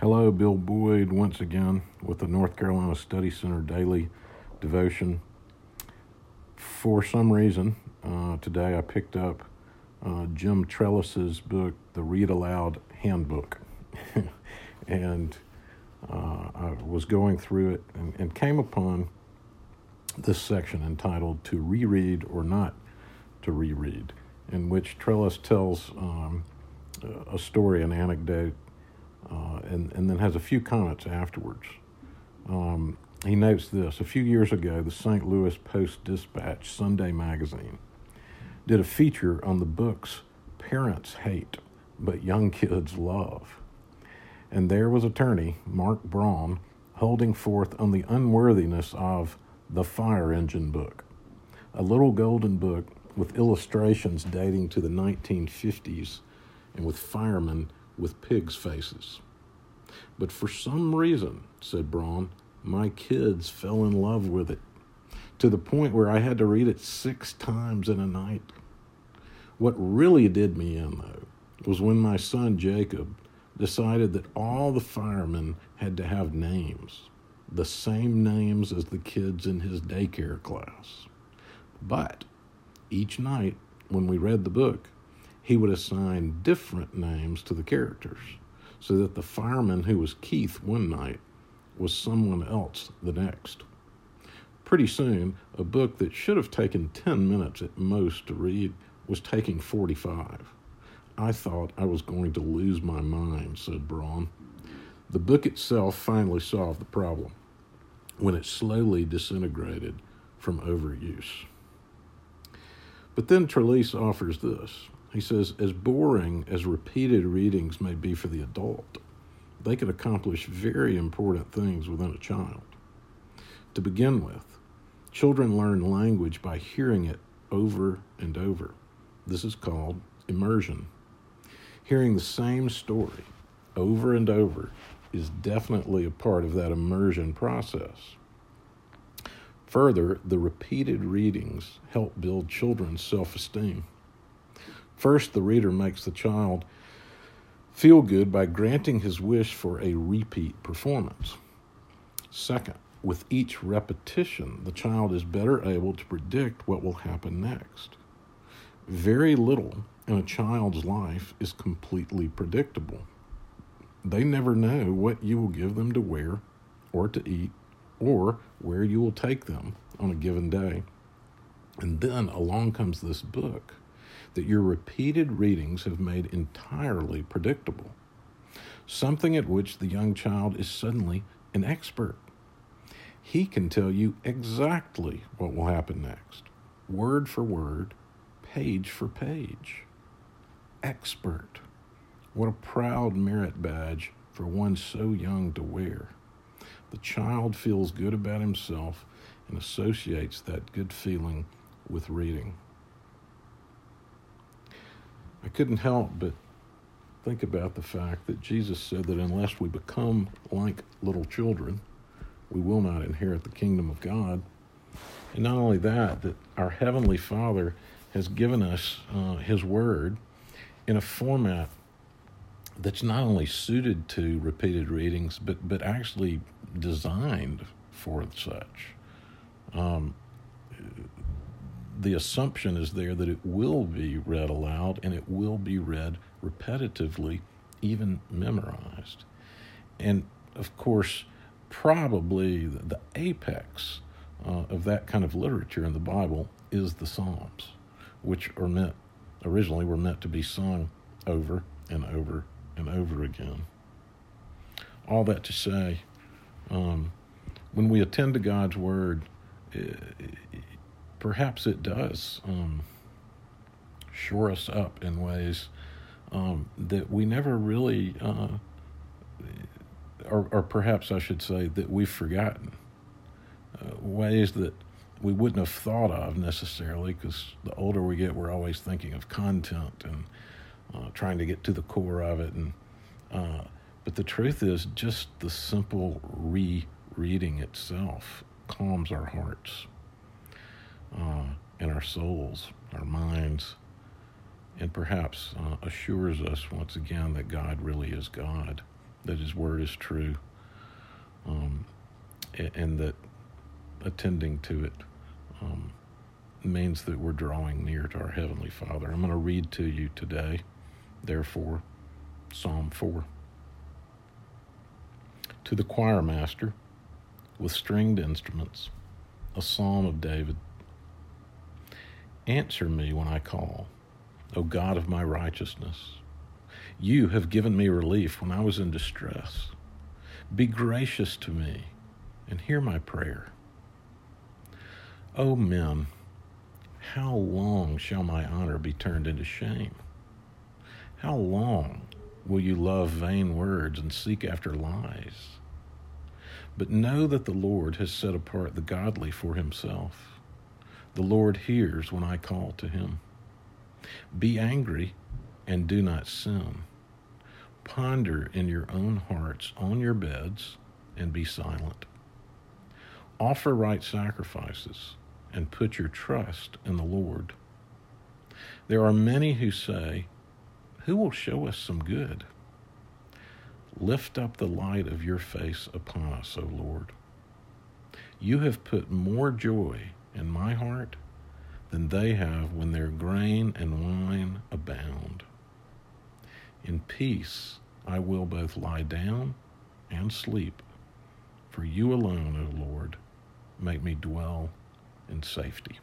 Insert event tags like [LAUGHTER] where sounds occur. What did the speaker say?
Hello, Bill Boyd, once again with the North Carolina Study Center Daily Devotion. For some reason, uh, today I picked up uh, Jim Trelease's book, The Read Aloud Handbook. [LAUGHS] and uh, I was going through it and, and came upon this section entitled To Reread or Not to Reread, in which Trelease tells um, a story, an anecdote, uh, and, and then has a few comments afterwards. Um, he notes this A few years ago, the St. Louis Post Dispatch Sunday magazine did a feature on the books Parents Hate, but Young Kids Love. And there was attorney Mark Braun holding forth on the unworthiness of the Fire Engine book, a little golden book with illustrations dating to the 1950s and with firemen with pigs' faces. But for some reason, said Braun, my kids fell in love with it to the point where I had to read it six times in a night. What really did me in, though, was when my son Jacob decided that all the firemen had to have names, the same names as the kids in his daycare class. But each night, when we read the book, he would assign different names to the characters so that the fireman who was Keith one night was someone else the next. Pretty soon, a book that should have taken 10 minutes at most to read was taking 45. I thought I was going to lose my mind, said Braun. The book itself finally solved the problem when it slowly disintegrated from overuse. But then Trelease offers this. He says, as boring as repeated readings may be for the adult, they can accomplish very important things within a child. To begin with, children learn language by hearing it over and over. This is called immersion. Hearing the same story over and over is definitely a part of that immersion process. Further, the repeated readings help build children's self esteem. First, the reader makes the child feel good by granting his wish for a repeat performance. Second, with each repetition, the child is better able to predict what will happen next. Very little in a child's life is completely predictable. They never know what you will give them to wear or to eat or where you will take them on a given day. And then along comes this book that your repeated readings have made entirely predictable, something at which the young child is suddenly an expert. He can tell you exactly what will happen next, word for word, page for page. Expert. What a proud merit badge for one so young to wear. The child feels good about himself and associates that good feeling with reading. I couldn't help but think about the fact that Jesus said that unless we become like little children, we will not inherit the kingdom of God. And not only that, that our Heavenly Father has given us uh, His Word in a format that's not only suited to repeated readings, but, but actually designed for such. Um, the assumption is there that it will be read aloud and it will be read repetitively, even memorized. And of course, probably the apex uh, of that kind of literature in the Bible is the Psalms, which are meant originally were meant to be sung over and over and over again. All that to say, um, when we attend to God's Word, perhaps it does um, shore us up in ways um, that we never really, uh, or, or, perhaps I should say, that we've forgotten. Uh, ways that we wouldn't have thought of necessarily because the older we get, we're always thinking of content and uh, trying to get to the core of it. And uh, but the truth is, just the simple rereading itself calms our hearts uh, and our souls, our minds, and perhaps uh, assures us once again that God really is God that His Word is true, um, and, and, that attending to it um, means that we're drawing near to our Heavenly Father. I'm going to read to you today, therefore, Psalm 4. To the choir master, with stringed instruments, a psalm of David. Answer me when I call, O God of my righteousness. You have given me relief when I was in distress. Be gracious to me and hear my prayer. O men, how long shall my honor be turned into shame? How long will you love vain words and seek after lies? But know that the Lord has set apart the godly for himself. The Lord hears when I call to him. Be angry and do not sin. Ponder in your own hearts on your beds and be silent. Offer right sacrifices and put your trust in the Lord. There are many who say, Who will show us some good? Lift up the light of your face upon us, O Lord. You have put more joy in my heart than they have when their grain and wine abound. In peace I will both lie down and sleep, for you alone, O Lord, make me dwell in safety.